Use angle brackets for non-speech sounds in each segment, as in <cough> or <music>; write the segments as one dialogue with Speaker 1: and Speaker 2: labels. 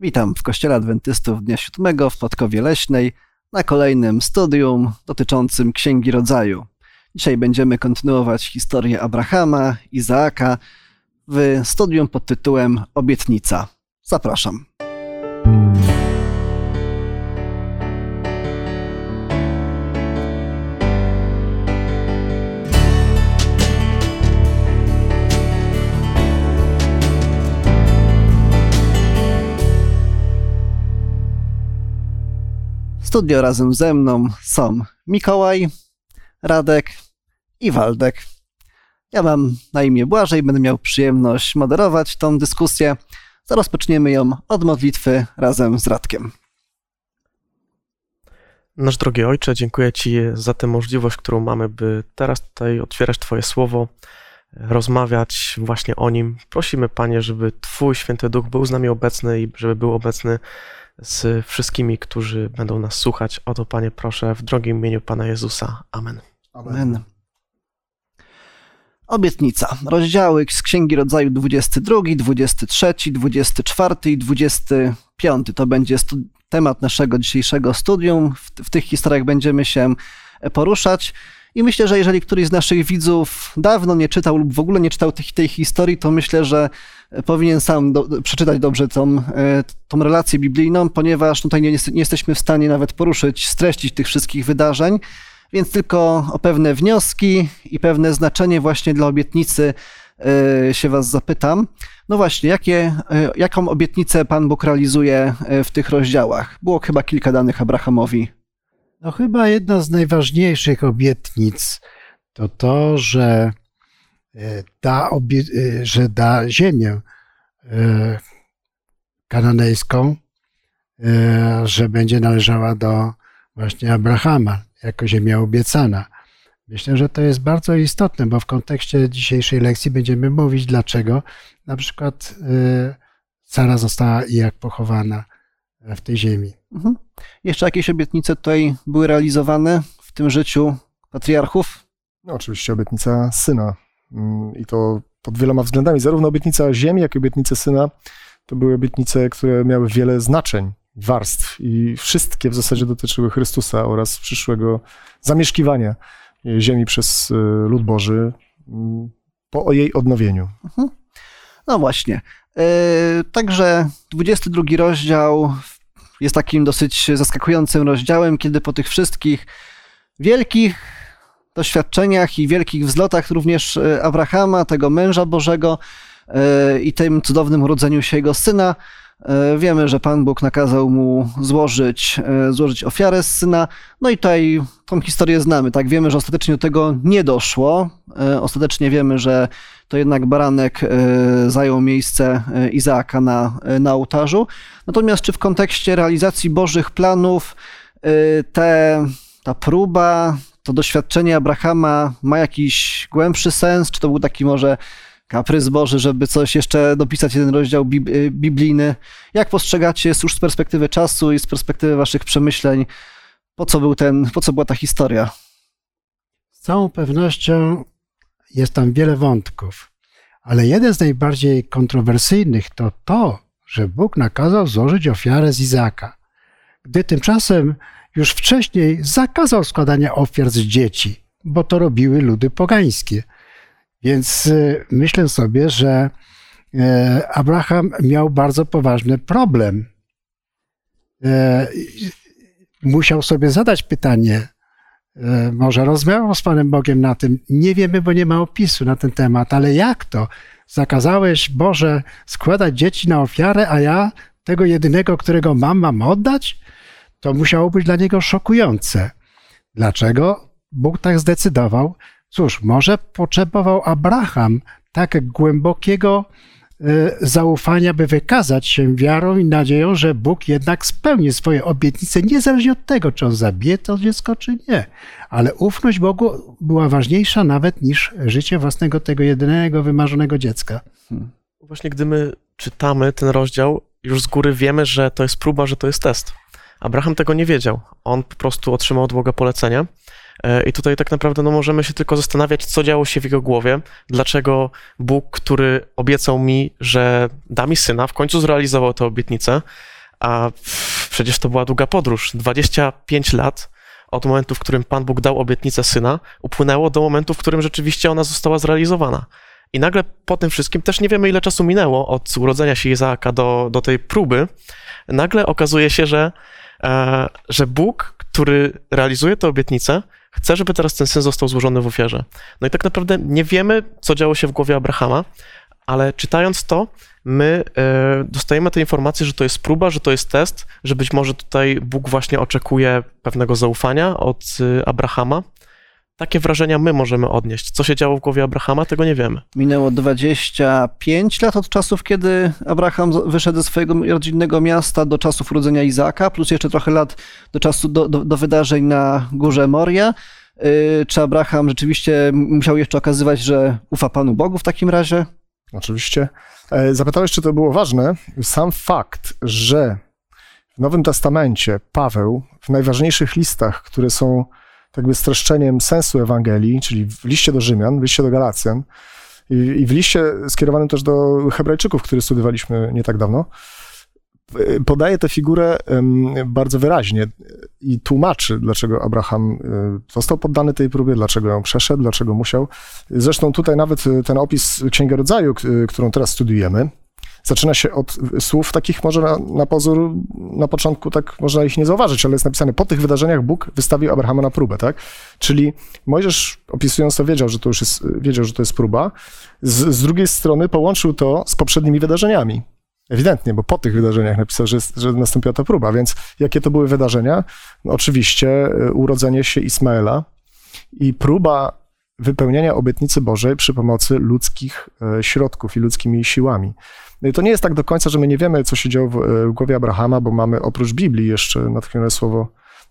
Speaker 1: Witam w Kościele Adwentystów Dnia Siódmego w Podkowie Leśnej na kolejnym studium dotyczącym Księgi Rodzaju. Dzisiaj będziemy kontynuować historię Abrahama, Izaaka w studium pod tytułem Obietnica. Zapraszam. Studio razem ze mną są Mikołaj, Radek i Waldek. Ja mam na imię Błażej, będę miał przyjemność moderować tą dyskusję. Rozpoczniemy ją od modlitwy razem z Radkiem.
Speaker 2: Nasz drogi Ojcze, dziękuję Ci za tę możliwość, którą mamy, by teraz tutaj otwierać Twoje słowo, rozmawiać właśnie o nim. Prosimy, Panie, żeby Twój święty duch był z nami obecny i żeby był obecny z wszystkimi, którzy będą nas słuchać. O to, Panie, proszę w drogim imieniu Pana Jezusa. Amen.
Speaker 1: Amen. Obietnica. Rozdziały z Księgi Rodzaju 22, 23, 24 i 25. To będzie temat naszego dzisiejszego studium. W, w tych historiach będziemy się poruszać. I myślę, że jeżeli któryś z naszych widzów dawno nie czytał lub w ogóle nie czytał tej, tej historii, to myślę, że powinien sam do, przeczytać dobrze tą, e, tą relację biblijną, ponieważ tutaj nie, nie jesteśmy w stanie nawet poruszyć, streścić tych wszystkich wydarzeń, więc tylko o pewne wnioski i pewne znaczenie właśnie dla obietnicy e, się Was zapytam. No właśnie, jakie, e, jaką obietnicę Pan Bóg realizuje w tych rozdziałach? Było chyba kilka danych Abrahamowi.
Speaker 3: No chyba jedna z najważniejszych obietnic to to, że da, e, że da ziemię e, kananejską, że będzie należała do właśnie Abrahama jako ziemia obiecana. Myślę, że to jest bardzo istotne, bo w kontekście dzisiejszej lekcji będziemy mówić, dlaczego na przykład Sara została i jak pochowana w tej ziemi. Mhm.
Speaker 1: Jeszcze jakieś obietnice tutaj były realizowane w tym życiu patriarchów?
Speaker 4: No, oczywiście obietnica syna i to pod wieloma względami. Zarówno obietnica ziemi, jak i obietnice syna to były obietnice, które miały wiele znaczeń, warstw i wszystkie w zasadzie dotyczyły Chrystusa oraz przyszłego zamieszkiwania ziemi przez y, lud Boży mm, po jej odnowieniu. Mhm.
Speaker 1: No właśnie. E, także 22 rozdział jest takim dosyć zaskakującym rozdziałem, kiedy po tych wszystkich wielkich doświadczeniach i wielkich wzlotach również e, Abrahama, tego męża Bożego e, i tym cudownym urodzeniu się jego syna. E, wiemy, że Pan Bóg nakazał mu złożyć, złożyć ofiarę z syna. No i tutaj tą historię znamy, tak? Wiemy, że ostatecznie do tego nie doszło. Ostatecznie wiemy, że to jednak baranek zajął miejsce Izaaka na, na ołtarzu. Natomiast czy w kontekście realizacji Bożych planów te, ta próba, to doświadczenie Abrahama ma jakiś głębszy sens? Czy to był taki może kaprys Boży, żeby coś jeszcze dopisać, jeden rozdział y, biblijny? Jak postrzegacie już z perspektywy czasu i z perspektywy waszych przemyśleń, po co był ten, po co była ta historia?
Speaker 3: Z całą pewnością jest tam wiele wątków, ale jeden z najbardziej kontrowersyjnych to to, że Bóg nakazał złożyć ofiarę z Izaka. Gdy tymczasem już wcześniej zakazał składania ofiar z dzieci, bo to robiły ludy pogańskie. Więc e, myślę sobie, że e, Abraham miał bardzo poważny problem. E, musiał sobie zadać pytanie, może rozmawiał z Panem Bogiem na tym, nie wiemy, bo nie ma opisu na ten temat, ale jak to? Zakazałeś, Boże, składać dzieci na ofiarę, a ja tego jedynego, którego mam, mam oddać? To musiało być dla niego szokujące. Dlaczego Bóg tak zdecydował? Cóż, może potrzebował Abraham tak głębokiego e, zaufania, by wykazać się wiarą i nadzieją, że Bóg jednak spełni swoje obietnice, niezależnie od tego, czy on zabije to dziecko, czy nie. Ale ufność Bogu była ważniejsza nawet niż życie własnego tego jedynego wymarzonego dziecka. Hmm.
Speaker 2: Właśnie gdy my czytamy ten rozdział, już z góry wiemy, że to jest próba, że to jest test. Abraham tego nie wiedział. On po prostu otrzymał od Boga polecenie, I tutaj tak naprawdę no, możemy się tylko zastanawiać, co działo się w jego głowie, dlaczego Bóg, który obiecał mi, że da mi syna, w końcu zrealizował tę obietnicę, a przecież to była długa podróż. 25 lat od momentu, w którym Pan Bóg dał obietnicę syna, upłynęło do momentu, w którym rzeczywiście ona została zrealizowana. I nagle po tym wszystkim, też nie wiemy ile czasu minęło od urodzenia się Izaaka do, do tej próby, nagle okazuje się, że, że Bóg, który realizuje tę obietnicę, chce, żeby teraz ten syn został złożony w ofierze. No i tak naprawdę nie wiemy, co działo się w głowie Abrahama, ale czytając to, my e, dostajemy te informacje, że to jest próba, że to jest test, że być może tutaj Bóg właśnie oczekuje pewnego zaufania od e, Abrahama. Takie wrażenia my możemy odnieść. Co się działo w głowie Abrahama, tego nie wiemy.
Speaker 1: Minęło 25 lat od czasów, kiedy Abraham wyszedł ze swojego rodzinnego miasta do czasów urodzenia Izaaka, plus jeszcze trochę lat do czasu, do, do, do wydarzeń na górze Moria. Yy, Czy Abraham rzeczywiście musiał jeszcze okazywać, że ufa Panu Bogu w takim razie?
Speaker 4: Oczywiście. E, Zapytałeś, czy to było ważne. Sam fakt, że w Nowym Testamencie Paweł w najważniejszych listach, które są jakby streszczeniem sensu Ewangelii, czyli w liście do Rzymian, w liście do Galacjan i, i w liście skierowanym też do Hebrajczyków, który studiowaliśmy nie tak dawno, podaje tę figurę bardzo wyraźnie i tłumaczy, dlaczego Abraham e, został poddany tej próbie, dlaczego ją przeszedł, dlaczego musiał. Zresztą tutaj nawet ten opis Księgi Rodzaju, którą teraz studiujemy, zaczyna się od słów takich może na, na pozór, na początku tak można ich nie zauważyć, ale jest napisane, po tych wydarzeniach Bóg wystawił Abrahama na próbę, tak? Czyli Mojżesz opisując to wiedział, że to już jest, wiedział, że to jest próba. Z, z drugiej strony połączył to z poprzednimi wydarzeniami. Ewidentnie, bo po tych wydarzeniach napisał, że, że nastąpiła ta próba. Więc jakie to były wydarzenia? No, oczywiście e, urodzenie się Ismaela i próba wypełniania obietnicy Bożej przy pomocy ludzkich e, środków i ludzkimi siłami. No to nie jest tak do końca, że my nie wiemy, co się działo w, e, głowie Abrahama, bo mamy oprócz Biblii jeszcze natchnione słowo,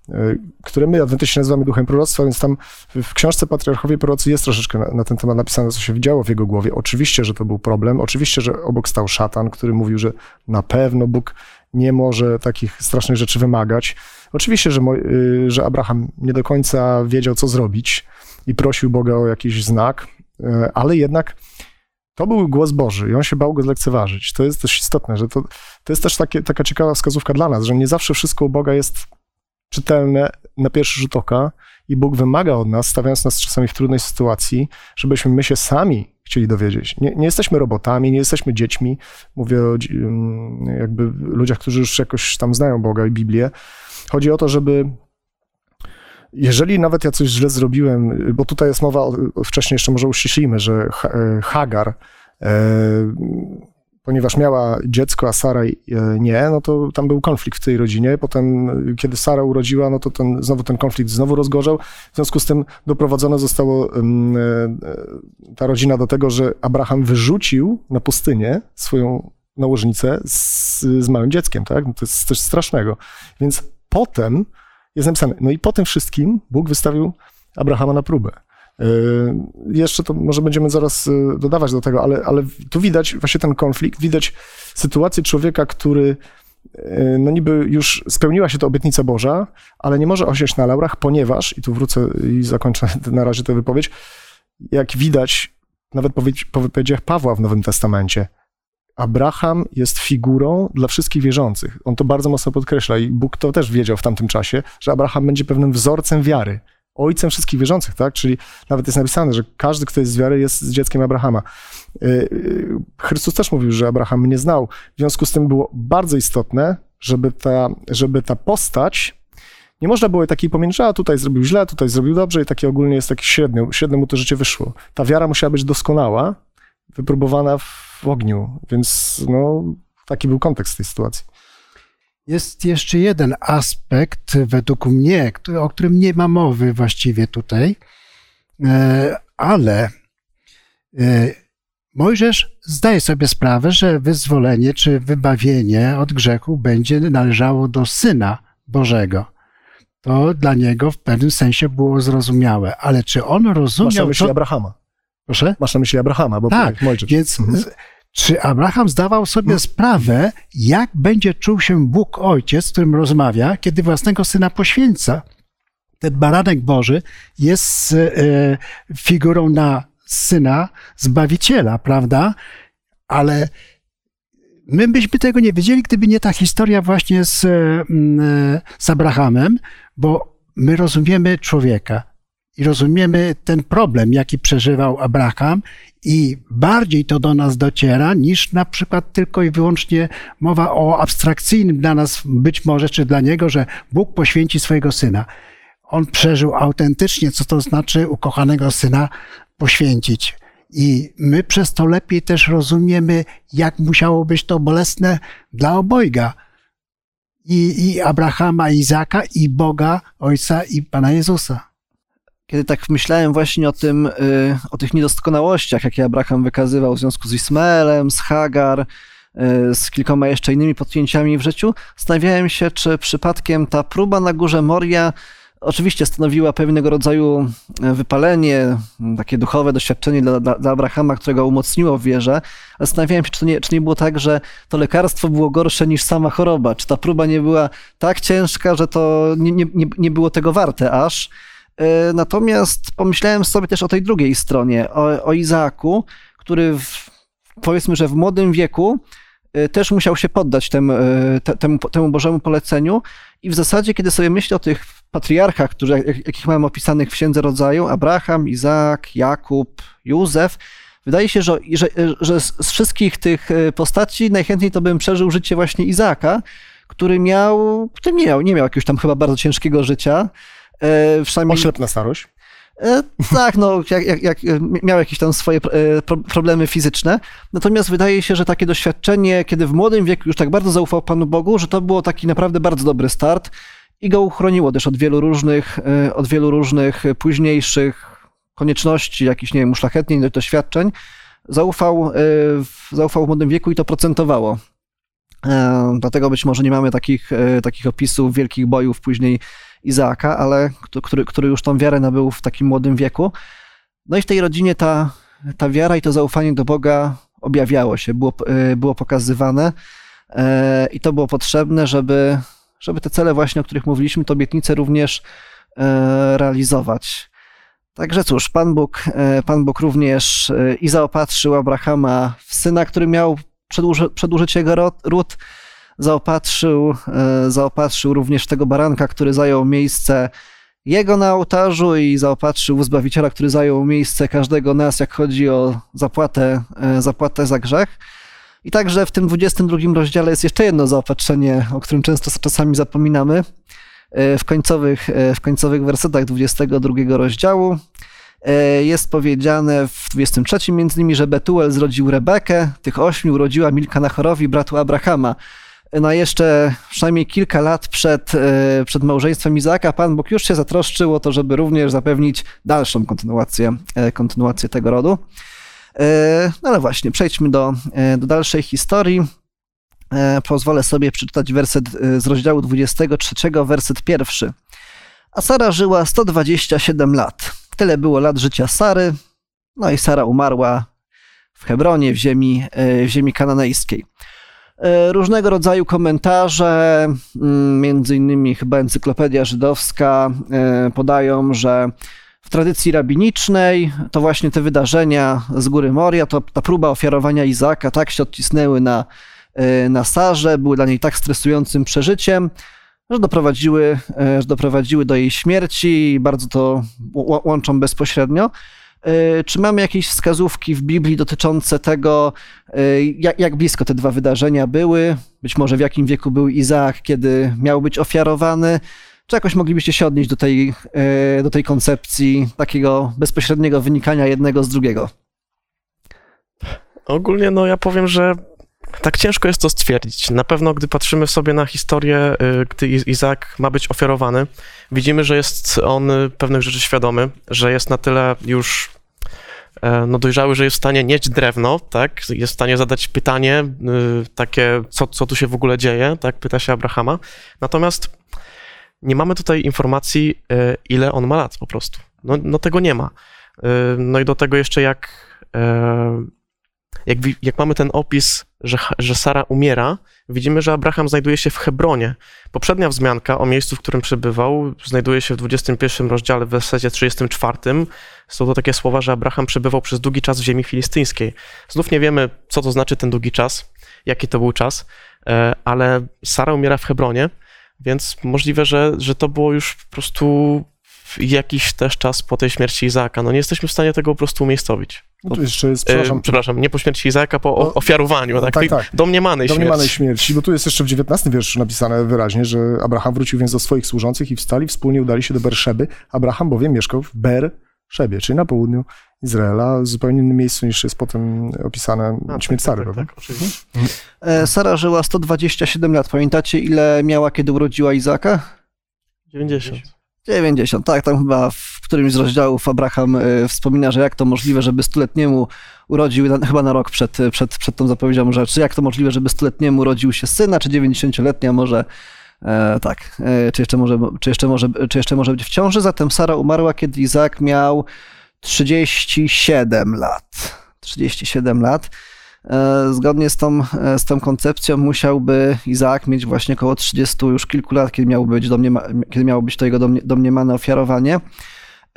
Speaker 4: e, które my adwentyści nazywamy duchem proroctwa, więc tam w- książce Patriarchowie Prorocy jest troszeczkę na, na ten temat napisane, co się działo w jego głowie. Oczywiście, że to był problem, oczywiście, że obok stał szatan, który mówił, że na pewno Bóg nie może takich strasznych rzeczy wymagać. Oczywiście, że, y, że Abraham nie do końca wiedział, co zrobić i prosił Boga o jakiś znak, ale jednak to był głos Boży i on się bał go zlekceważyć. To jest też istotne, że to, to jest też takie, taka ciekawa wskazówka dla nas, że nie zawsze wszystko u Boga jest czytelne na pierwszy rzut oka i Bóg wymaga od nas, stawiając nas czasami w trudnej sytuacji, żebyśmy my się sami chcieli dowiedzieć. Nie, nie jesteśmy robotami, nie jesteśmy dziećmi. Mówię o mm, jakby ludziach, którzy już jakoś tam znają Boga i Biblię. Chodzi o to, żeby jeżeli nawet ja coś źle zrobiłem, bo tutaj jest mowa, wcześniej jeszcze może uściślimy, że e, Hagar, e, ponieważ miała dziecko, a Sara e, nie, no to tam był konflikt w tej rodzinie. Potem, kiedy Sara urodziła, no to ten, znowu ten konflikt znowu rozgorzał. W związku z tym doprowadzono zostało e, ta rodzina do tego, że Abraham wyrzucił na pustynię swoją nałożnicę z, z małym dzieckiem, tak? No to jest coś strasznego. Więc potem jest napisane, no i po tym wszystkim Bóg wystawił Abrahama na próbę. Yy, Jeszcze to może będziemy zaraz yy, dodawać do tego, ale, ale tu widać właśnie ten konflikt, widać sytuację człowieka, który yy, no niby już spełniła się ta obietnica Boża, ale nie może osiąść na laurach, ponieważ, i tu wrócę i zakończę <laughs> na razie tę wypowiedź, jak widać nawet po wypowiedziach Pawła w Nowym Testamencie, Abraham jest figurą dla wszystkich wierzących. On to bardzo mocno podkreśla i Bóg to też wiedział w tamtym czasie, że Abraham będzie pewnym wzorcem wiary, ojcem wszystkich wierzących, tak? Czyli nawet jest napisane, że każdy, kto jest z wiary, jest dzieckiem Abrahama. Yy, yy, Chrystus też mówił, że Abraham mnie znał. W związku z tym było bardzo istotne, żeby ta, żeby ta postać nie można było takiej pomiędzy, a tutaj zrobił źle, tutaj zrobił dobrze i takie ogólnie jest takie średnio, średnio mu to życie wyszło. Ta wiara musiała być doskonała, wypróbowana w ogniu, więc no, taki był kontekst tej sytuacji.
Speaker 3: Jest jeszcze jeden aspekt, według mnie, który- o którym nie ma mowy właściwie tutaj, e, ale e, Mojżesz zdaje sobie sprawę, że wyzwolenie czy wybawienie od grzechu będzie należało do Syna Bożego. To dla niego w pewnym sensie było zrozumiałe, ale czy on
Speaker 4: Masz na
Speaker 3: rozumiał
Speaker 4: myśli
Speaker 3: to...
Speaker 4: Abrahama.
Speaker 3: Proszę?
Speaker 4: Masz na myśli Abrahama, bo
Speaker 3: Tak,
Speaker 4: Mojżesz.
Speaker 3: Więc
Speaker 4: Mhm.
Speaker 3: czy Abraham zdawał sobie sprawę, jak będzie czuł się Bóg Ojciec, z którym rozmawia, kiedy własnego syna poświęca? ten baranek Boży jest e, figurą na syna Zbawiciela, prawda? Ale my byśmy tego nie wiedzieli, gdyby nie ta historia właśnie z, mm, e, z Abrahamem, bo my rozumiemy człowieka i rozumiemy ten problem, jaki przeżywał Abraham i bardziej to do nas dociera niż na przykład tylko i wyłącznie mowa o abstrakcyjnym dla nas być może, czy dla niego, że Bóg poświęci swojego syna. On przeżył autentycznie, co to znaczy ukochanego syna poświęcić. I my przez to lepiej też rozumiemy, jak musiało być to bolesne dla obojga. I, i Abrahama, i Izaka, i Boga, Ojca, i Pana Jezusa.
Speaker 1: Kiedy tak myślałem właśnie o tym, y, o tych niedoskonałościach, jakie Abraham wykazywał w związku z Ismaelem, z Hagar, y, z kilkoma jeszcze innymi potknięciami w życiu, zastanawiałem się, czy przypadkiem ta próba na górze Moria oczywiście stanowiła pewnego rodzaju e, wypalenie, takie duchowe doświadczenie dla, dla, dla Abrahama, którego umocniło w wierze, ale zastanawiałem się, czy nie, czy nie było tak, że to lekarstwo było gorsze niż sama choroba, czy ta próba nie była tak ciężka, że to nie, nie, nie było tego warte aż. E, natomiast pomyślałem sobie też o tej drugiej stronie, o, o który w, powiedzmy, że w młodym wieku e, też musiał się poddać temu, temu, temu Bożemu poleceniu i w zasadzie, kiedy sobie myślę o tych patriarchach, którzy, jakich mamy opisanych w Księdze Rodzaju, Abraham, Izaak, Jakub, Józef, wydaje się, że, że, że z wszystkich tych e, postaci najchętniej to bym przeżył życie właśnie Izaaka, który miał, który nie miał, nie miał jakiegoś tam chyba bardzo ciężkiego życia.
Speaker 4: E, przynajmniej... Oślep na starość?
Speaker 1: E, tak, no, jak, jak, jak, miał jakieś tam swoje problemy fizyczne. Natomiast wydaje się, że takie doświadczenie, kiedy w młodym wieku już tak bardzo zaufał Panu Bogu, że to było taki naprawdę bardzo dobry start i go uchroniło też od wielu różnych, e, od wielu różnych późniejszych konieczności, jakichś, nie wiem, uszlachetnień, doświadczeń. Zaufał, e, zaufał w młodym wieku i to procentowało. E, dlatego być może nie mamy takich, takich opisów wielkich bojów później Izaaka, ale który, który już tą wiarę nabył w takim młodym wieku. No i w tej rodzinie ta, ta wiara i to zaufanie do Boga objawiało się, było, było pokazywane i to było potrzebne, żeby żeby te cele właśnie, o których mówiliśmy, te obietnice również e, realizować. Także cóż, Pan Bóg, e, Pan Bóg również e, i zaopatrzył Abrahama w syna, który miał przedłużyć jego ród, zaopatrzył, zaopatrzył również tego baranka, który zajął miejsce jego na ołtarzu i zaopatrzył Zbawiciela, który zajął miejsce każdego nas, jak chodzi o zapłatę, zapłatę za grzech. I także w tym 22 rozdziale jest jeszcze jedno zaopatrzenie, o którym często czasami zapominamy. E, w końcowych, e, w końcowych wersetach 22 rozdziału e, jest powiedziane w 23 między innymi, że Betuel zrodził Rebekę, tych ośmiu urodziła Milka Nachorowi, bratu Abrahama. No jeszcze przynajmniej kilka lat przed, przed małżeństwem Izaaka Pan Bóg już się zatroszczył o to, żeby również zapewnić dalszą kontynuację, kontynuację tego rodu. E, no ale właśnie, przejdźmy do, e, do dalszej historii. E, pozwolę sobie przeczytać werset z rozdziału 23, werset pierwszy. A Sara żyła 127 lat. Tyle było lat życia Sary. No i Sara umarła w Hebronie, w ziemi, w ziemi kananejskiej. Różnego rodzaju komentarze, mm, między innymi chyba Encyklopedia Żydowska, podają, że w tradycji rabinicznej to właśnie te wydarzenia z góry Moria, to ta próba ofiarowania Izaka tak się odcisnęły na, e, na Sarze, były dla niej tak stresującym przeżyciem, że doprowadziły, e, że doprowadziły do jej śmierci i bardzo to łączą bezpośrednio. E, czy mamy jakieś wskazówki w Biblii dotyczące tego, jak, jak, blisko te dwa wydarzenia były? Być może w jakim wieku był Izaak, kiedy miał być ofiarowany? Czy jakoś moglibyście się odnieść do tej, e, do tej koncepcji takiego bezpośredniego wynikania jednego z drugiego?
Speaker 2: Ogólnie, no ja powiem, że tak ciężko jest to stwierdzić. Na pewno, gdy patrzymy sobie na historię, e, gdy Izak ma być ofiarowany, widzimy, że jest on pewnych rzeczy świadomy, że jest na tyle już e, no, dojrzały, że jest w stanie nieść drewno, tak? Jest w stanie zadać pytanie takie, co, co tu się w ogóle dzieje, tak? Pyta się Abrahama. Natomiast nie mamy tutaj informacji, ile on ma lat po prostu. No, no tego nie ma. No i do tego jeszcze jak, e, jak, jak mamy ten opis, że, że Sara umiera, widzimy, że Abraham znajduje się w Hebronie. Poprzednia wzmianka o miejscu, w którym przebywał, znajduje się w 21 rozdziale, w wersecie 34. Są to takie słowa, że Abraham przebywał przez długi czas w ziemi filistyńskiej. Znów nie wiemy, co to znaczy ten długi czas, jaki to był czas, e, ale Sara umiera w Hebronie, więc możliwe, że, że to było już po prostu jakiś też czas po tej śmierci Izaaka. No nie jesteśmy w stanie tego po prostu umiejscowić.
Speaker 4: No tu jeszcze jest,
Speaker 2: E,
Speaker 4: przepraszam,
Speaker 2: przepraszam, nie po śmierci Izaaka, po
Speaker 4: No,
Speaker 2: ofiarowaniu, tak?
Speaker 4: tak, tak.
Speaker 2: domniemanej
Speaker 4: domniemanej
Speaker 2: śmierci.
Speaker 4: śmierci, bo tu jest jeszcze w 19 wierszu napisane wyraźnie, że Abraham wrócił więc do swoich służących i wstali, wspólnie udali się do Berszeby. Abraham bowiem mieszkał w Berszebie, czyli na południu Izraela, w zupełnie innym miejscu niż jest potem opisane
Speaker 2: A,
Speaker 4: śmierć
Speaker 2: tak,
Speaker 4: Sary,
Speaker 2: tak, tak, oczywiście.
Speaker 1: E, Sara żyła 127 lat. Pamiętacie, ile miała, kiedy urodziła Izaka?
Speaker 2: 90.
Speaker 1: 90, tak, tam chyba w którymś z rozdziałów Abraham e, wspomina, że jak to możliwe, żeby stuletniemu urodził, na, chyba na rok przed, przed, przed tą zapowiedzią, że czy jak to możliwe, żeby stuletniemu urodził się syna, czy 90-letnia może, e, tak, e, czy, jeszcze może, czy, jeszcze może, czy jeszcze może być w ciąży. Zatem Sara umarła, kiedy Izak miał 37 lat. 37 lat. E, Zgodnie z tą, e, z tą koncepcją musiałby Izaak mieć właśnie około 30 już kilku lat, kiedy miało być, domniema, kiedy miało być to jego domnie, domniemane ofiarowanie.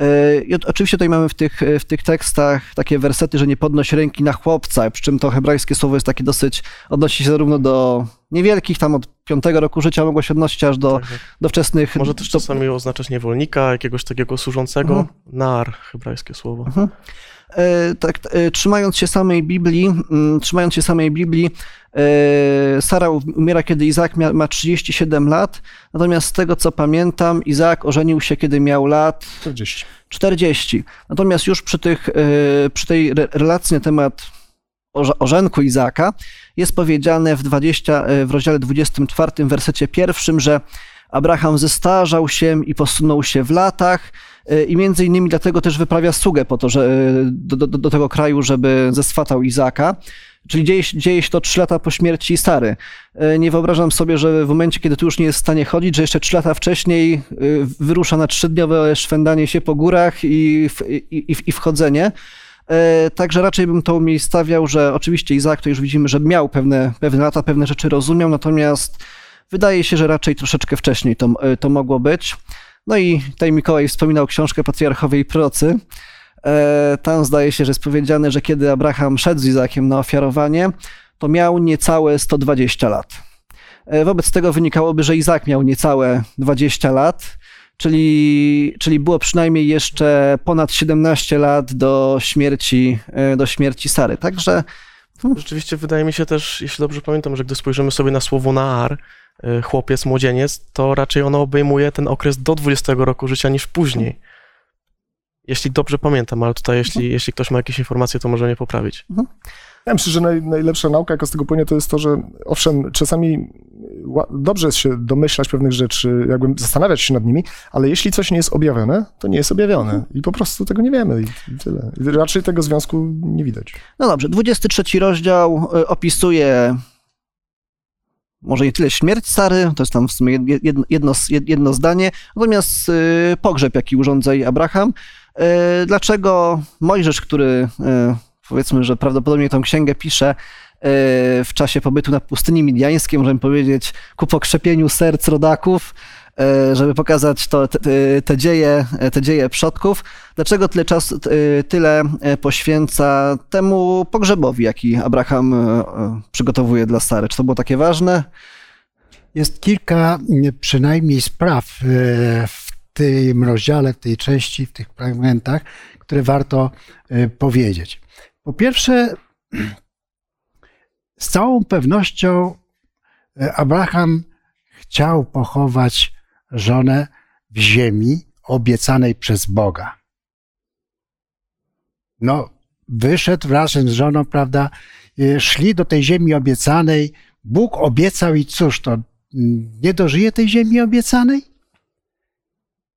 Speaker 1: E, I oczywiście tutaj mamy w tych, w tych tekstach takie wersety, że nie podnoś ręki na chłopca, przy czym to hebrajskie słowo jest takie dosyć, odnosi się zarówno do niewielkich, tam od piątego roku życia mogło się odnosić aż do,
Speaker 2: Tak, tak.
Speaker 1: do wczesnych...
Speaker 2: Może też czasami oznaczać niewolnika, jakiegoś takiego służącego.
Speaker 1: Mhm.
Speaker 2: Nar, hebrajskie słowo.
Speaker 1: E, tak, e, trzymając się samej Biblii, mm, trzymając się samej Biblii, e, Sara umiera, kiedy Izaak mia, ma 37 lat, natomiast z tego co pamiętam, Izaak ożenił się, kiedy miał lat
Speaker 4: 40.
Speaker 1: 40. Natomiast już przy, tych, e, przy tej re- relacji na temat orze- orzenku Izaaka jest powiedziane w, 20, e, w rozdziale 24, w wersecie pierwszym, że Abraham zestarzał się i posunął się w latach e, i między innymi dlatego też wyprawia sługę po to, że e, do, do, do tego kraju, żeby zeswatał Izaaka. Czyli dzieje, dzieje się to trzy lata po śmierci Sary. E, Nie wyobrażam sobie, że w momencie, kiedy tu już nie jest w stanie chodzić, że jeszcze trzy lata wcześniej e, wyrusza na trzydniowe szwendanie się po górach i, i, i, i wchodzenie. E, Także raczej bym to umiejscawiał, że oczywiście Izaak to już widzimy, że miał pewne, pewne lata, pewne rzeczy rozumiał, natomiast wydaje się, że raczej troszeczkę wcześniej to, e, to mogło być. No i tutaj Mikołaj wspominał książkę Patriarchowie i Procy. E, Tam zdaje się, że jest powiedziane, że kiedy Abraham szedł z Izaakiem na ofiarowanie, to miał niecałe 120 lat. E, Wobec tego wynikałoby, że Izaak miał niecałe 20 lat, czyli, czyli było przynajmniej jeszcze ponad 17 lat do śmierci, e, do śmierci Sary. Także
Speaker 2: Rzeczywiście wydaje mi się też, jeśli dobrze pamiętam, że gdy spojrzymy sobie na słowo Naar, y, chłopiec, młodzieniec, to raczej ono obejmuje ten okres do 20 roku życia niż później. Jeśli dobrze pamiętam, ale tutaj jeśli, jeśli ktoś ma jakieś informacje, to może mnie poprawić.
Speaker 4: Ja myślę, że naj, najlepsza nauka, jaka z tego płynie, to jest to, że owszem, czasami dobrze jest się domyślać pewnych rzeczy, jakby zastanawiać się nad nimi, ale jeśli coś nie jest objawione, to nie jest objawione i po prostu tego nie wiemy i i tyle. Raczej tego związku nie widać.
Speaker 1: No dobrze, 23 rozdział y, opisuje może nie tyle śmierć Sary, to jest tam w sumie jed- jedno, jedno, jedno zdanie, natomiast y, pogrzeb, jaki urządza jej Abraham. Y, Dlaczego Mojżesz, który powiedzmy, że prawdopodobnie tą księgę pisze y, w czasie pobytu na pustyni midiańskiej, możemy powiedzieć, ku pokrzepieniu serc rodaków, y, żeby pokazać to, te, te, dzieje, te dzieje przodków. Dlaczego tyle czasu, y, tyle poświęca temu pogrzebowi, jaki Abraham przygotowuje dla Sary? Czy to było takie ważne?
Speaker 3: Jest kilka przynajmniej spraw e, w tym rozdziale, w tej części, w tych fragmentach, które warto e, powiedzieć. Po pierwsze, z całą pewnością e, Abraham chciał pochować żonę w ziemi obiecanej przez Boga. No, wyszedł razem z żoną, prawda? e, Szli do tej ziemi obiecanej. Bóg obiecał i cóż, to mm, nie dożyje tej ziemi obiecanej?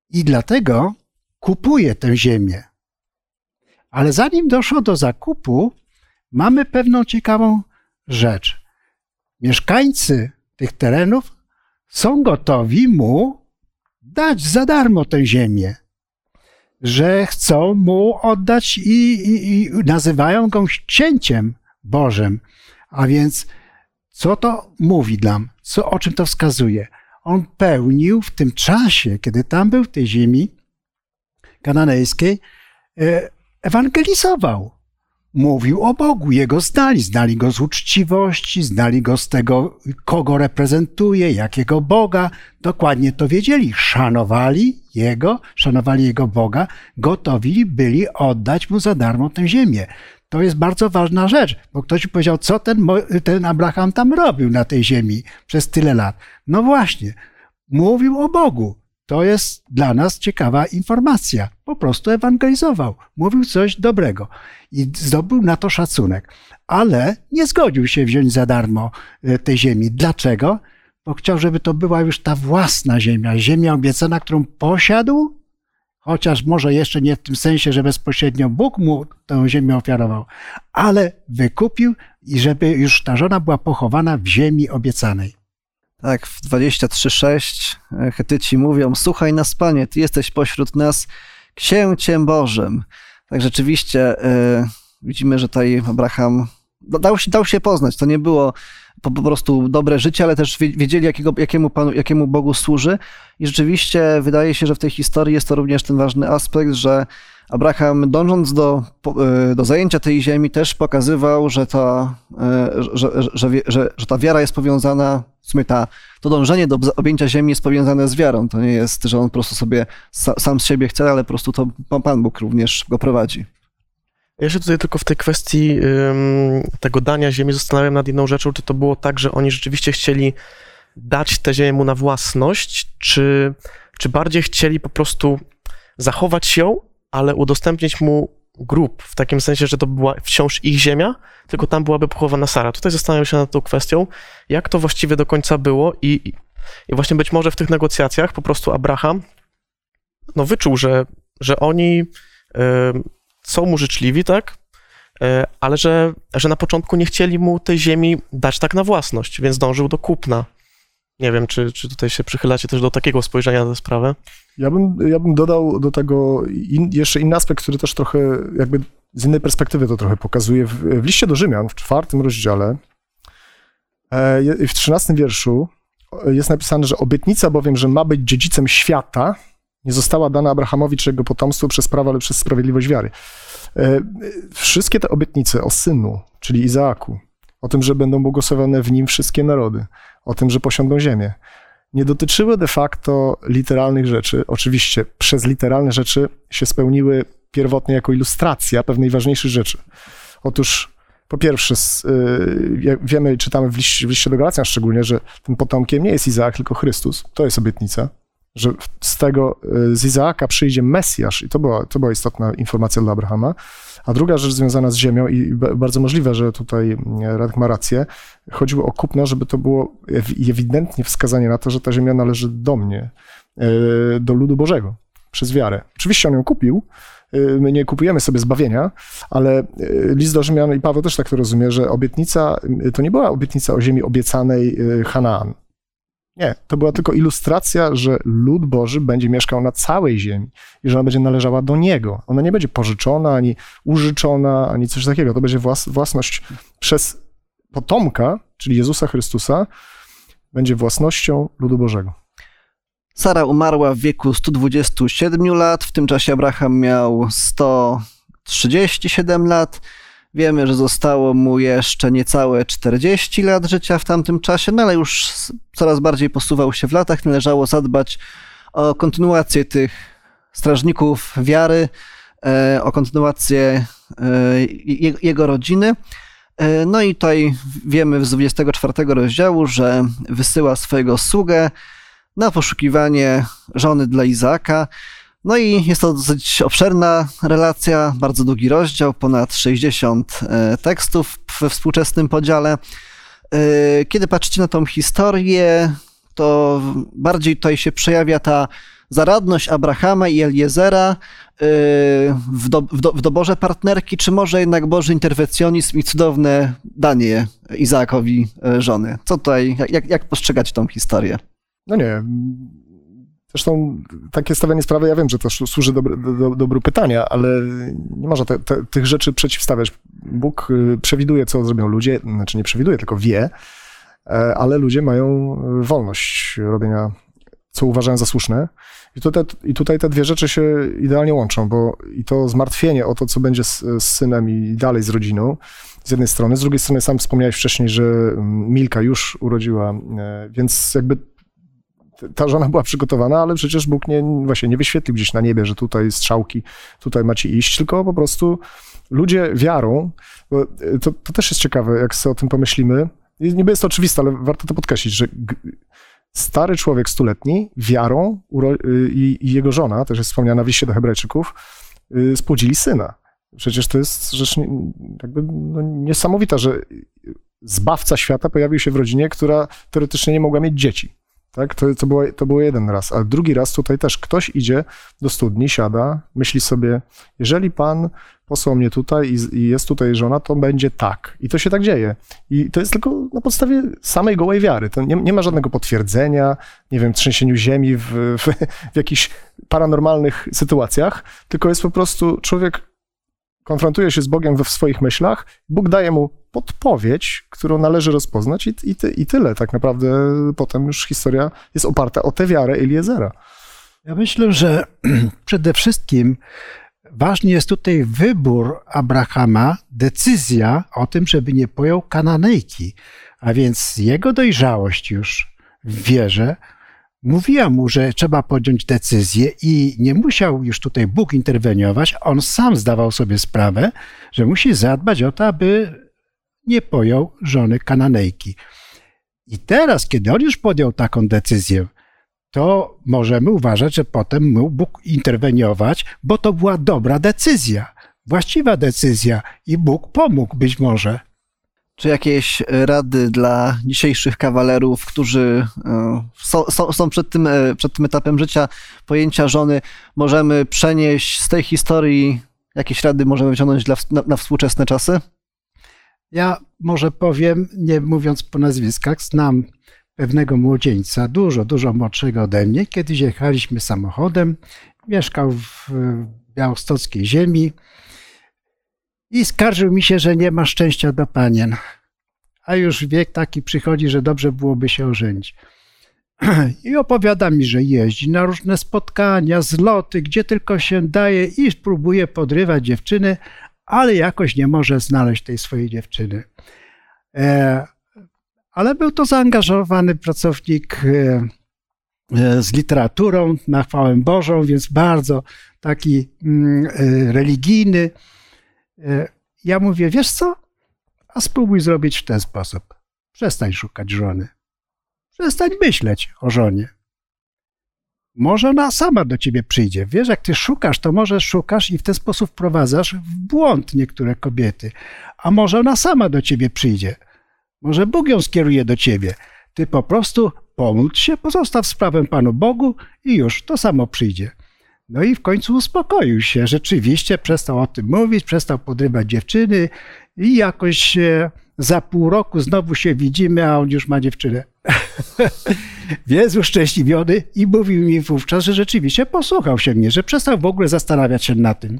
Speaker 3: I dlatego kupuje tę ziemię. Ale zanim doszło do zakupu, mamy pewną ciekawą rzecz. Mieszkańcy tych terenów są gotowi mu dać za darmo tę ziemię. Że chcą mu oddać i, i, i nazywają go księciem Bożym. A więc co to mówi nam? Co, o czym to wskazuje? On pełnił w tym czasie, kiedy tam był w tej ziemi kananejskiej, e, ewangelizował. Mówił o Bogu, jego znali, znali go z uczciwości, znali go z tego, kogo reprezentuje, jakiego Boga, dokładnie to wiedzieli. Szanowali jego, szanowali jego Boga, gotowi byli oddać mu za darmo tę ziemię. To jest bardzo ważna rzecz, bo ktoś powiedział, co ten, ten Abraham tam robił na tej ziemi przez tyle lat. No właśnie, mówił o Bogu. To jest dla nas ciekawa informacja. Po prostu ewangelizował, mówił coś dobrego i zdobył na to szacunek. Ale nie zgodził się wziąć za darmo e, tej ziemi. Dlaczego? Bo chciał, żeby to była już ta własna ziemia, ziemia obiecana, którą posiadł, chociaż może jeszcze nie w tym sensie, że bezpośrednio Bóg mu tę ziemię ofiarował, ale wykupił i żeby już ta żona była pochowana w ziemi obiecanej.
Speaker 1: Tak, w 23.6 e, Hetyci mówią: Słuchaj nas, panie, ty jesteś pośród nas księciem Bożym. Tak rzeczywiście y, widzimy, że tutaj Abraham dał się, dał się poznać. To nie było po, po prostu dobre życie, ale też wiedzieli, jakiego, jakiemu, Panu, jakiemu Bogu służy. I rzeczywiście wydaje się, że w tej historii jest to również ten ważny aspekt, że Abraham, dążąc do, e, do zajęcia tej ziemi, też pokazywał, że ta, że, że, że, że ta wiara jest powiązana, w sumie ta, to dążenie do objęcia ziemi jest powiązane z wiarą. To nie jest, że on po prostu sobie sam z siebie chce, ale po prostu to Pan Bóg również go prowadzi.
Speaker 2: Ja się tutaj tylko w tej kwestii tego dania ziemi zastanawiam nad jedną rzeczą, czy to było tak, że oni rzeczywiście chcieli dać tę ziemię mu na własność, czy, czy bardziej chcieli po prostu zachować ją, ale udostępnić mu grób, w takim sensie, że to była wciąż ich ziemia, tylko tam byłaby pochowana Sara. Tutaj zastanawiam się nad tą kwestią, jak to właściwie do końca było? I, i właśnie być może w tych negocjacjach po prostu Abraham no wyczuł, że, że oni y, są mu życzliwi, tak? Y, ale że, że na początku nie chcieli mu tej ziemi dać tak na własność, więc dążył do kupna. Nie wiem, czy, czy tutaj się przychylacie też do takiego spojrzenia na sprawę?
Speaker 4: Ja bym, ja bym dodał do tego in, jeszcze inny aspekt, który też trochę jakby z innej perspektywy to trochę pokazuje. W, w liście do Rzymian, w czwartym rozdziale, e, w trzynastym wierszu jest napisane, że obietnica bowiem, że ma być dziedzicem świata, nie została dana Abrahamowi czy jego potomstwu przez prawo, ale przez sprawiedliwość wiary. E, wszystkie te obietnice o synu, czyli Izaaku, o tym, że będą błogosławione w nim wszystkie narody, o tym, że posiądą ziemię, nie dotyczyły de facto literalnych rzeczy. Oczywiście przez literalne rzeczy się spełniły pierwotnie jako ilustracja pewnej ważniejszej rzeczy. Otóż po pierwsze, y, wiemy, czytamy w liście, w liście do Galacjan szczególnie, że tym potomkiem nie jest Izaak, tylko Chrystus. To jest obietnica że z tego, y, z Izaaka przyjdzie Mesjasz i to była, to była istotna informacja dla Abrahama. A druga rzecz związana z ziemią i bardzo możliwe, że tutaj mm, Radek ma rację, chodziło o kupno, żeby to było ewidentnie wskazanie na to, że ta ziemia należy do mnie, y, do ludu Bożego, przez wiarę. Oczywiście on ją kupił, y, my nie kupujemy sobie zbawienia, ale list do Rzymian i Paweł też tak to rozumie, że obietnica, to nie była obietnica o ziemi obiecanej Hanaan. Nie, to była tylko ilustracja, że lud Boży będzie mieszkał na całej ziemi i że ona będzie należała do Niego. Ona nie będzie pożyczona, ani użyczona, ani coś takiego. To będzie włas własność przez potomka, czyli Jezusa Chrystusa, będzie własnością ludu Bożego.
Speaker 1: Sara umarła w wieku 127 lat, w tym czasie Abraham miał 137 lat. Wiemy, że zostało mu jeszcze niecałe 40 lat życia w tamtym czasie, no ale już coraz bardziej posuwał się w latach. Należało zadbać o kontynuację tych strażników wiary, e, o kontynuację e, jego rodziny. E, no i tutaj wiemy z 24 rozdziału, że wysyła swojego sługę na poszukiwanie żony dla Izaaka. No i jest to dosyć obszerna relacja, bardzo długi rozdział, ponad 60 e, tekstów we współczesnym podziale. E, kiedy patrzycie na tą historię, to bardziej tutaj się przejawia ta zaradność Abrahama i Eliezera e, w, do, w, do, w doborze partnerki, czy może jednak Boży interwencjonizm i cudowne danie Izaakowi żony? Co tutaj, jak, jak postrzegać tą historię?
Speaker 4: No nie, Zresztą takie stawianie sprawy, ja wiem, że to służy do, do, dobru pytania, ale nie można te, te, tych rzeczy przeciwstawiać. Bóg y, przewiduje, co zrobią ludzie, znaczy nie przewiduje, tylko wie, e, ale ludzie mają wolność robienia, co uważają za słuszne. I tutaj, I tutaj te dwie rzeczy się idealnie łączą, bo i to zmartwienie o to, co będzie z, z synem i dalej z rodziną, z jednej strony, z drugiej strony sam wspomniałeś wcześniej, że mm, Milka już urodziła, e, więc jakby ta żona była przygotowana, ale przecież Bóg nie, właśnie nie wyświetlił gdzieś na niebie, że tutaj strzałki, tutaj macie iść, tylko po prostu ludzie wiarą, to, to też jest ciekawe, jak sobie o tym pomyślimy, niby jest to oczywiste, ale warto to podkreślić, że stary człowiek stuletni wiarą y, i, jego żona, też jest wspomniana w liście do hebrajczyków, y, spłodzili syna. Przecież to jest rzecz jakby no, niesamowita, że zbawca świata pojawił się w rodzinie, która teoretycznie nie mogła mieć dzieci. Tak? To, to, było, to było jeden raz. A drugi raz tutaj też ktoś idzie do studni, siada, myśli sobie, jeżeli Pan posłał mnie tutaj i, i, jest tutaj żona, to będzie tak. I to się tak dzieje. I to jest tylko na podstawie samej gołej wiary. To nie, nie ma żadnego potwierdzenia, nie wiem, trzęsieniu ziemi w, w, w jakichś paranormalnych sytuacjach, tylko jest po prostu człowiek konfrontuje się z Bogiem we w swoich myślach, Bóg daje mu podpowiedź, którą należy rozpoznać i, i, i tyle. Tak naprawdę potem już historia jest oparta o tę wiarę Eliezera.
Speaker 3: Ja myślę, że <clears throat> przede wszystkim ważny jest tutaj wybór Abrahama, decyzja o tym, żeby nie pojął Kananejki, a więc jego dojrzałość już w wierze mówiła mu, że trzeba podjąć decyzję i nie musiał już tutaj Bóg interweniować. On sam zdawał sobie sprawę, że musi zadbać o to, aby nie pojął żony Kananejki. I teraz, kiedy on już podjął taką decyzję, to możemy uważać, że potem mógł Bóg interweniować, bo to była dobra decyzja, właściwa decyzja i Bóg pomógł być może.
Speaker 1: Czy jakieś rady dla dzisiejszych kawalerów, którzy e, są, są, są, przed, tym, e, przed tym etapem życia pojęcia żony, możemy przenieść z tej historii? Jakieś rady możemy wyciągnąć dla, na, na współczesne czasy?
Speaker 3: Ja może powiem, nie mówiąc po nazwiskach, znam pewnego młodzieńca, dużo, dużo młodszego ode mnie. Kiedyś jechaliśmy samochodem, mieszkał w białostockiej ziemi i skarżył mi się, że nie ma szczęścia do panien. A już wiek taki przychodzi, że dobrze byłoby się ożenić. <clears throat> I opowiada mi, że jeździ na różne spotkania, zloty, gdzie tylko się daje i próbuje podrywać dziewczyny, ale jakoś nie może znaleźć tej swojej dziewczyny. E, ale był to zaangażowany pracownik e, e, z literaturą na chwałę Bożą, więc bardzo taki mm, religijny. Ja mówię, wiesz co? A spróbuj zrobić w ten sposób. Przestań szukać żony. Przestań myśleć o żonie. Może ona sama do ciebie przyjdzie. Wiesz, jak ty szukasz, to może szukasz i w ten sposób wprowadzasz w błąd niektóre kobiety. A może ona sama do ciebie przyjdzie. Może Bóg ją skieruje do ciebie. Ty po prostu pomódl się, pozostaw sprawę Panu Bogu i już to samo przyjdzie. No i w końcu uspokoił się. Rzeczywiście przestał o tym mówić, przestał podrywać dziewczyny i jakoś za pół roku znowu się widzimy, a on już ma dziewczynę. <laughs> Więc uszczęśliwiony i mówił mi wówczas, że rzeczywiście posłuchał się mnie, że przestał w ogóle zastanawiać się na tym.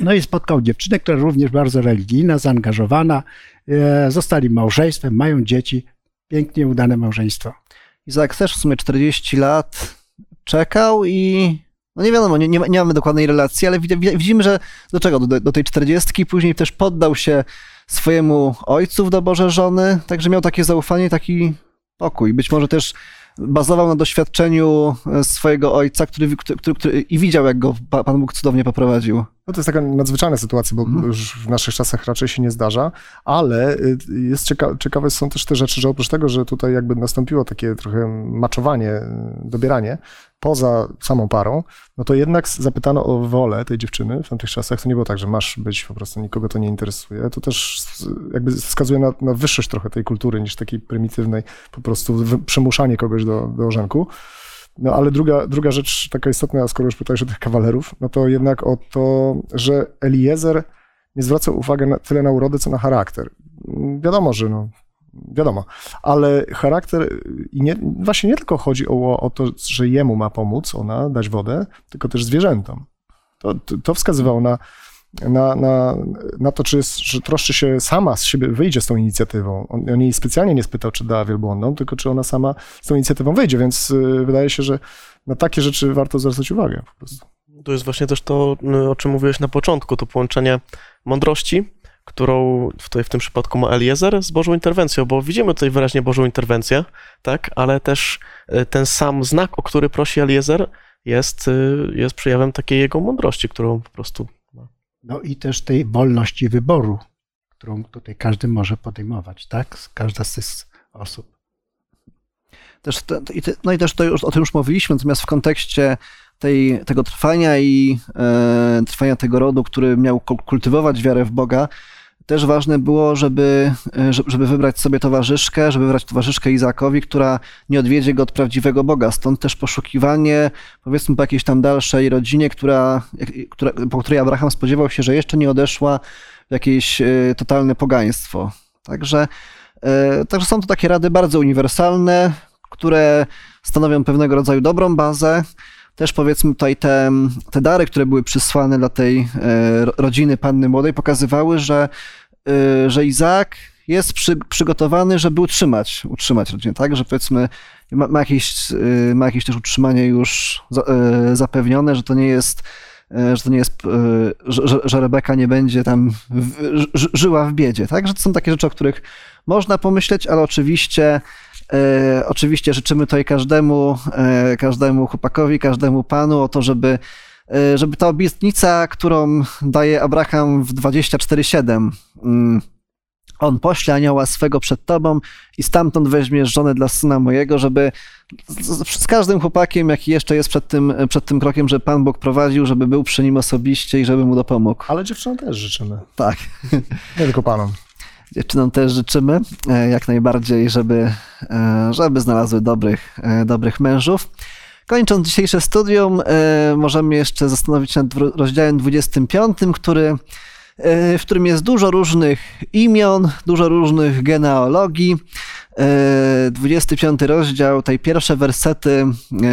Speaker 3: No i spotkał dziewczynę, która również bardzo religijna, zaangażowana. E, zostali małżeństwem, mają dzieci. Pięknie udane małżeństwo.
Speaker 1: Izak też w sumie 40 lat czekał i no nie wiadomo, nie, nie, nie mamy dokładnej relacji, ale widzimy, że do czego? Do, do tej 40 później też poddał się swojemu ojcu w doborze żony, także miał takie zaufanie, taki pokój. Być może też bazował na doświadczeniu e, swojego ojca, który, który, który, i widział, jak go Pan Bóg cudownie poprowadził.
Speaker 4: No to jest taka nadzwyczajna sytuacja, bo mhm. już w naszych czasach raczej się nie zdarza, ale y, jest cieka ciekawe są też te rzeczy, że oprócz tego, że tutaj jakby nastąpiło takie trochę maczowanie, y, dobieranie, poza samą parą, no to jednak zapytano o wolę tej dziewczyny w tamtych czasach. To nie było tak, że masz być, po prostu nikogo to nie interesuje. To też jakby wskazuje na, na wyższość trochę tej kultury niż takiej prymitywnej, po prostu przymuszanie kogoś do, do ożenku. No ale druga, druga rzecz taka istotna, skoro już pytałeś o tych kawalerów, no to jednak o to, że Eliezer nie zwraca uwagi na, tyle na urodę, co na charakter. Wiadomo, że no, wiadomo, ale charakter i nie, właśnie nie tylko chodzi o, o to, że jemu ma pomóc ona dać wodę, tylko też zwierzętom. To, to, to wskazywało na, na, na, na to, czy, jest, troszczy się sama z siebie, wyjdzie z tą inicjatywą. On, on jej specjalnie nie spytał, czy da wielbłądom, tylko czy ona sama z tą inicjatywą wyjdzie, więc y, wydaje się, że na takie rzeczy warto zwracać uwagę po prostu.
Speaker 2: To jest właśnie też to, o czym mówiłeś na początku, to połączenie mądrości, którą tutaj w tym przypadku ma Eliezer z Bożą interwencją, bo widzimy tutaj wyraźnie Bożą interwencję, tak, ale też y, ten sam znak, o który prosi Eliezer, jest, y, jest przejawem takiej jego mądrości, którą po prostu.
Speaker 3: No i też tej wolności wyboru, którą tutaj każdy może podejmować, tak? Każda z tych osób.
Speaker 1: Też no i też to już, o tym już mówiliśmy, natomiast w kontekście tej, tego trwania i e, trwania tego rodu, który miał kultywować wiarę w Boga, też ważne było, żeby, żeby wybrać sobie towarzyszkę, żeby wybrać towarzyszkę Izakowi, która nie odwiedzie go od prawdziwego Boga. Stąd też poszukiwanie, powiedzmy, po jakiejś tam dalszej rodzinie, która, która, po której Abraham spodziewał się, że jeszcze nie odeszła w jakieś totalne pogaństwo. Także, także są to takie rady bardzo uniwersalne, które stanowią pewnego rodzaju dobrą bazę. Też powiedzmy tutaj te, te dary, które były przysłane dla tej rodziny panny młodej, pokazywały, że, że Izaak jest przy, przygotowany, żeby utrzymać, utrzymać rodzinę, tak? Że powiedzmy ma, ma, jakieś, ma jakieś też utrzymanie już zapewnione, że to nie jest że to nie jest, że, że Rebeka nie będzie tam żyła w biedzie, tak? Że to są takie rzeczy, o których można pomyśleć, ale oczywiście E, oczywiście życzymy tutaj każdemu, e, każdemu chłopakowi, każdemu panu o to, żeby, e, żeby ta obietnica, którą daje Abraham w 24:7, mm, on pośle anioła swego przed tobą i stamtąd weźmiesz żonę dla syna mojego, żeby z, z, każdym chłopakiem, jaki jeszcze jest przed tym, przed tym krokiem, że Pan Bóg prowadził, żeby był przy nim osobiście i żeby mu dopomógł.
Speaker 4: Ale dziewczynom też życzymy.
Speaker 1: Tak.
Speaker 4: Nie tylko panom.
Speaker 1: Dziewczynom też życzymy jak najbardziej, żeby, żeby znalazły dobrych, dobrych mężów. Kończąc dzisiejsze studium, możemy jeszcze zastanowić się nad rozdziałem 25, który, w którym jest dużo różnych imion, dużo różnych genealogii. 25 rozdział, tej pierwsze wersety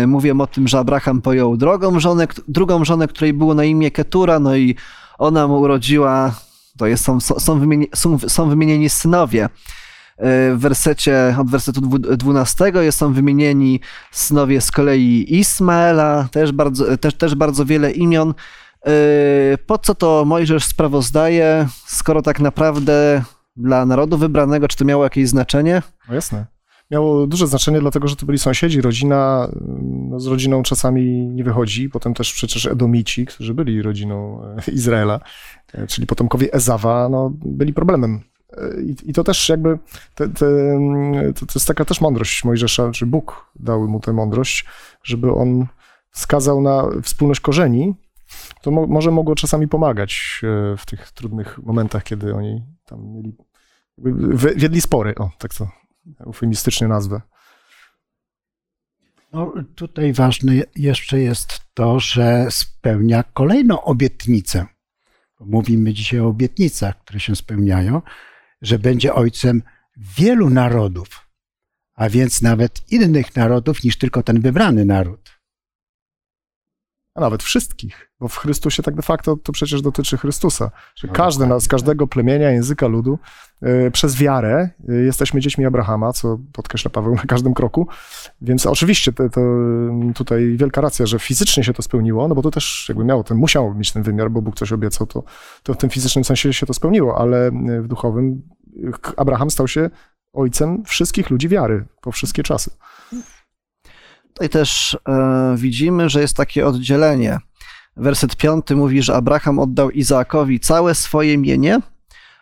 Speaker 1: mówią o tym, że Abraham pojął drugą żonę, drugą żonę, której było na imię Ketura, no i ona mu urodziła to jest, są, są, wymieni, są, są wymienieni synowie. E, w wersecie, od wersetu 12 są wymienieni synowie z kolei Ismaela, też bardzo, też, też bardzo wiele imion. E, po co to Mojżesz sprawozdaje, skoro tak naprawdę dla narodu wybranego, czy to miało jakieś znaczenie?
Speaker 4: No jasne. Miało duże znaczenie, dlatego że to byli sąsiedzi, rodzina, no z rodziną czasami nie wychodzi, potem też przecież Edomici, którzy byli rodziną e, Izraela, E, czyli potomkowie Ezawa, no, byli problemem. E, I, I, to też jakby, te, te, to, to jest taka też mądrość Mojżesza, czy Bóg dał mu tę mądrość, żeby on wskazał na wspólność korzeni, to mo, może mogło czasami pomagać w tych trudnych momentach, kiedy oni tam mieli, wiedli spory, o, tak to eufemistycznie nazwę.
Speaker 3: No, tutaj ważne jeszcze jest to, że spełnia kolejną obietnicę mówimy dzisiaj o obietnicach, które się spełniają, że będzie ojcem wielu narodów, a więc nawet innych narodów niż tylko ten wybrany naród.
Speaker 4: A nawet wszystkich, bo w Chrystusie tak de facto to przecież dotyczy Chrystusa, że no każdy nas, z każdego plemienia, języka, ludu, yy, przez wiarę yy, jesteśmy dziećmi Abrahama, co podkreśla Paweł na każdym kroku, więc oczywiście to, to, tutaj wielka racja, że fizycznie się to spełniło, no bo to też jakby miało ten, musiało mieć ten wymiar, bo Bóg coś obiecał, to, to w tym fizycznym sensie się to spełniło, ale y, w duchowym Abraham stał się ojcem wszystkich ludzi wiary po wszystkie czasy.
Speaker 1: Tutaj też e, widzimy, że jest takie oddzielenie. Werset piąty mówi, że Abraham oddał Izaakowi całe swoje mienie,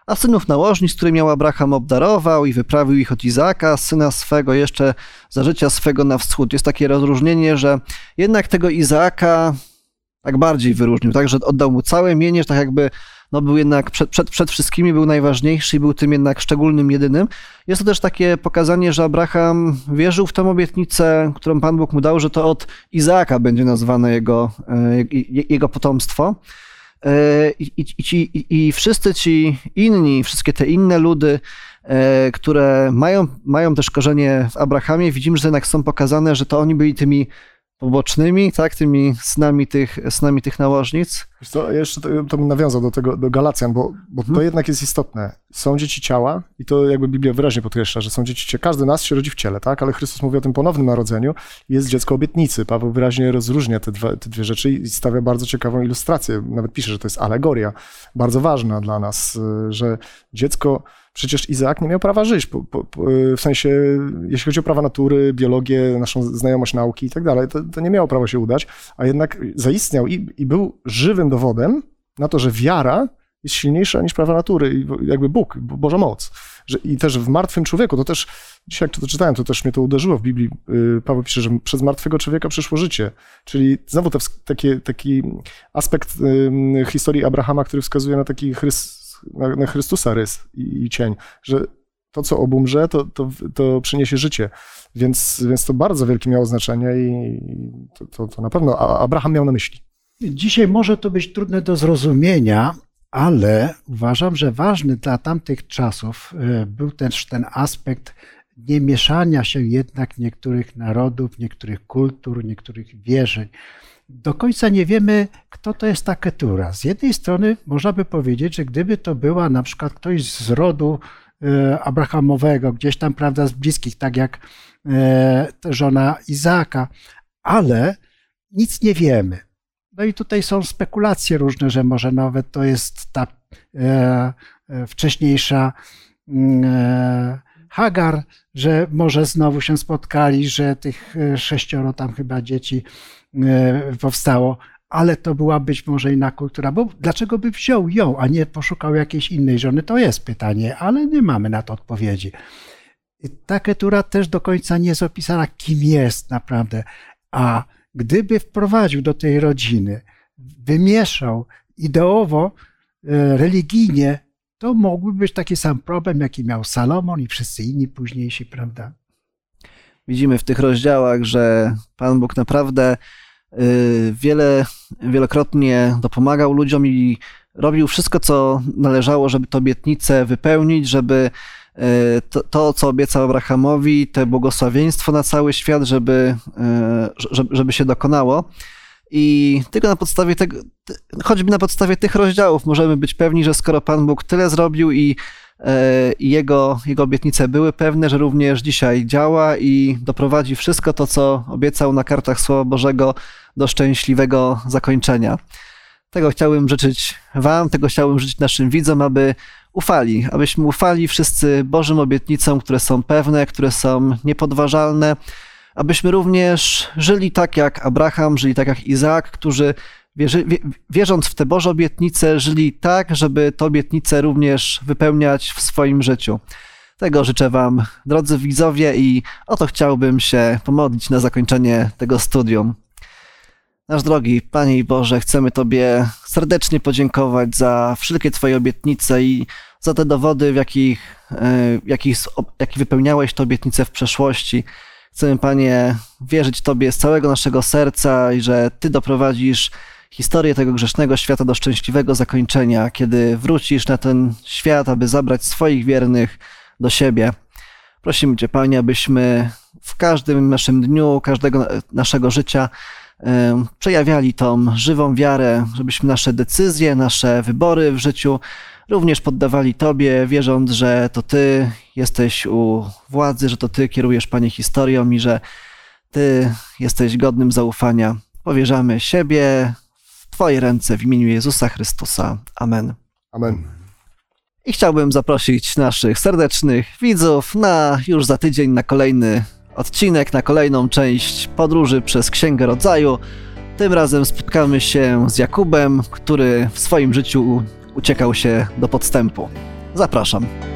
Speaker 1: a synów nałożnic, który miał Abraham obdarował i wyprawił ich od Izaaka, syna swego jeszcze za życia swego na wschód. Jest takie rozróżnienie, że jednak tego Izaaka tak bardziej wyróżnił, tak, że oddał mu całe mienie, że tak jakby no był jednak przed, przed, przed wszystkimi był najważniejszy i był tym jednak szczególnym, jedynym. Jest to też takie pokazanie, że Abraham wierzył w tę obietnicę, którą Pan Bóg mu dał, że to od Izaaka będzie nazwane jego, e, jego potomstwo. E, I, i, i, I wszyscy ci inni, wszystkie te inne ludy, e, które mają, mają też korzenie w Abrahamie, widzimy, że jednak są pokazane, że to oni byli tymi pobocznymi, tak, tymi synami tych, synami tych nałożnic.
Speaker 4: Wiesz co, jeszcze to, to bym nawiązał do tego, do Galacjan, bo, bo
Speaker 1: Mhm.
Speaker 4: to jednak jest istotne. Są dzieci ciała i to jakby Biblia wyraźnie podkreśla, że są dzieci ciała. Każdy nas się rodzi w ciele, tak? Ale Chrystus mówi o tym ponownym narodzeniu. Jest dziecko obietnicy. Paweł wyraźnie rozróżnia te, dwa, te dwie rzeczy i stawia bardzo ciekawą ilustrację. Nawet pisze, że to jest alegoria. Bardzo ważna dla nas, y, że dziecko... Przecież Izaak nie miał prawa żyć, po, po, po, w sensie, jeśli chodzi o prawa natury, biologię, naszą znajomość nauki i tak dalej, to, nie miało prawa się udać, a jednak zaistniał i, i był żywym dowodem na to, że wiara jest silniejsza niż prawa natury i jakby Bóg, Bo- Boża moc. Że, I też w martwym człowieku, to też, dzisiaj jak to czytałem, to też mnie to uderzyło w Biblii. y, Paweł pisze, że przez martwego człowieka przyszło życie. Czyli znowu te, ws- taki, aspekt historii Abrahama, który wskazuje na taki Chrys, na, na Chrystusa rys i, i cień, że to, co obumrze, to, to, to przyniesie życie. Więc, więc to bardzo wielkie miało znaczenie i to, to, to na pewno Abraham miał na myśli.
Speaker 3: Dzisiaj może to być trudne do zrozumienia, ale uważam, że ważny dla tamtych czasów e, był też ten aspekt nie mieszania się jednak niektórych narodów, niektórych kultur, niektórych wierzeń. Do końca nie wiemy, kto to jest ta Ketura. Z jednej strony można by powiedzieć, że gdyby to była na przykład ktoś z rodu e, Abrahamowego, gdzieś tam, prawda, z bliskich, tak jak e, żona Izaaka, ale nic nie wiemy. No i tutaj są spekulacje różne, że może nawet to jest ta e, wcześniejsza mm, Hagar, że może znowu się spotkali, że tych sześcioro tam chyba dzieci powstało, ale to była być może inna kultura. Bo dlaczego by wziął ją, a nie poszukał jakiejś innej żony? To jest pytanie, ale nie mamy na to odpowiedzi. Ta Ketura też do końca nie jest opisana, kim jest naprawdę. A gdyby wprowadził do tej rodziny, wymieszał ideowo, e, religijnie, to mógłby być taki sam problem, jaki miał Salomon i wszyscy inni późniejsi, prawda?
Speaker 1: Widzimy w tych rozdziałach, że Pan Bóg naprawdę y, wiele, wielokrotnie dopomagał ludziom i robił wszystko, co należało, żeby te obietnice wypełnić, żeby y, to, to, co obiecał Abrahamowi, te błogosławieństwo na cały świat, żeby, y, żeby, żeby się dokonało. I tylko na podstawie tego, choćby na podstawie tych rozdziałów możemy być pewni, że skoro Pan Bóg tyle zrobił i i jego, jego obietnice były pewne, że również dzisiaj działa i doprowadzi wszystko to, co obiecał na kartach Słowa Bożego do szczęśliwego zakończenia. Tego chciałbym życzyć Wam, tego chciałbym życzyć naszym widzom, aby ufali, abyśmy ufali wszyscy Bożym obietnicom, które są pewne, które są niepodważalne, abyśmy również żyli tak jak Abraham, żyli tak jak Izaak, którzy wierzy, wie, wierząc w te Boże obietnice, żyli tak, żeby te obietnice również wypełniać w swoim życiu. Tego życzę Wam, drodzy widzowie, i o to chciałbym się pomodlić na zakończenie tego studium. Nasz drogi Panie i Boże, chcemy Tobie serdecznie podziękować za wszelkie Twoje obietnice i za te dowody, w jakich, e, w jakich, jakich wypełniałeś te obietnice w przeszłości. Chcemy, Panie, wierzyć Tobie z całego naszego serca i że Ty doprowadzisz historię tego grzesznego świata do szczęśliwego zakończenia, kiedy wrócisz na ten świat, aby zabrać swoich wiernych do siebie. Prosimy Cię, Panie, abyśmy w każdym naszym dniu, każdego naszego życia przejawiali tą żywą wiarę, żebyśmy nasze decyzje, nasze wybory w życiu również poddawali Tobie, wierząc, że to Ty jesteś u władzy, że to Ty kierujesz, Panie, historią i że Ty jesteś godnym zaufania. Powierzamy siebie Twoje ręce w imieniu Jezusa Chrystusa. Amen.
Speaker 4: Amen.
Speaker 1: I chciałbym zaprosić naszych serdecznych widzów na już za tydzień na kolejny odcinek, na kolejną część podróży przez Księgę Rodzaju. Tym razem spotkamy się z Jakubem, który w swoim życiu uciekał się do podstępu. Zapraszam.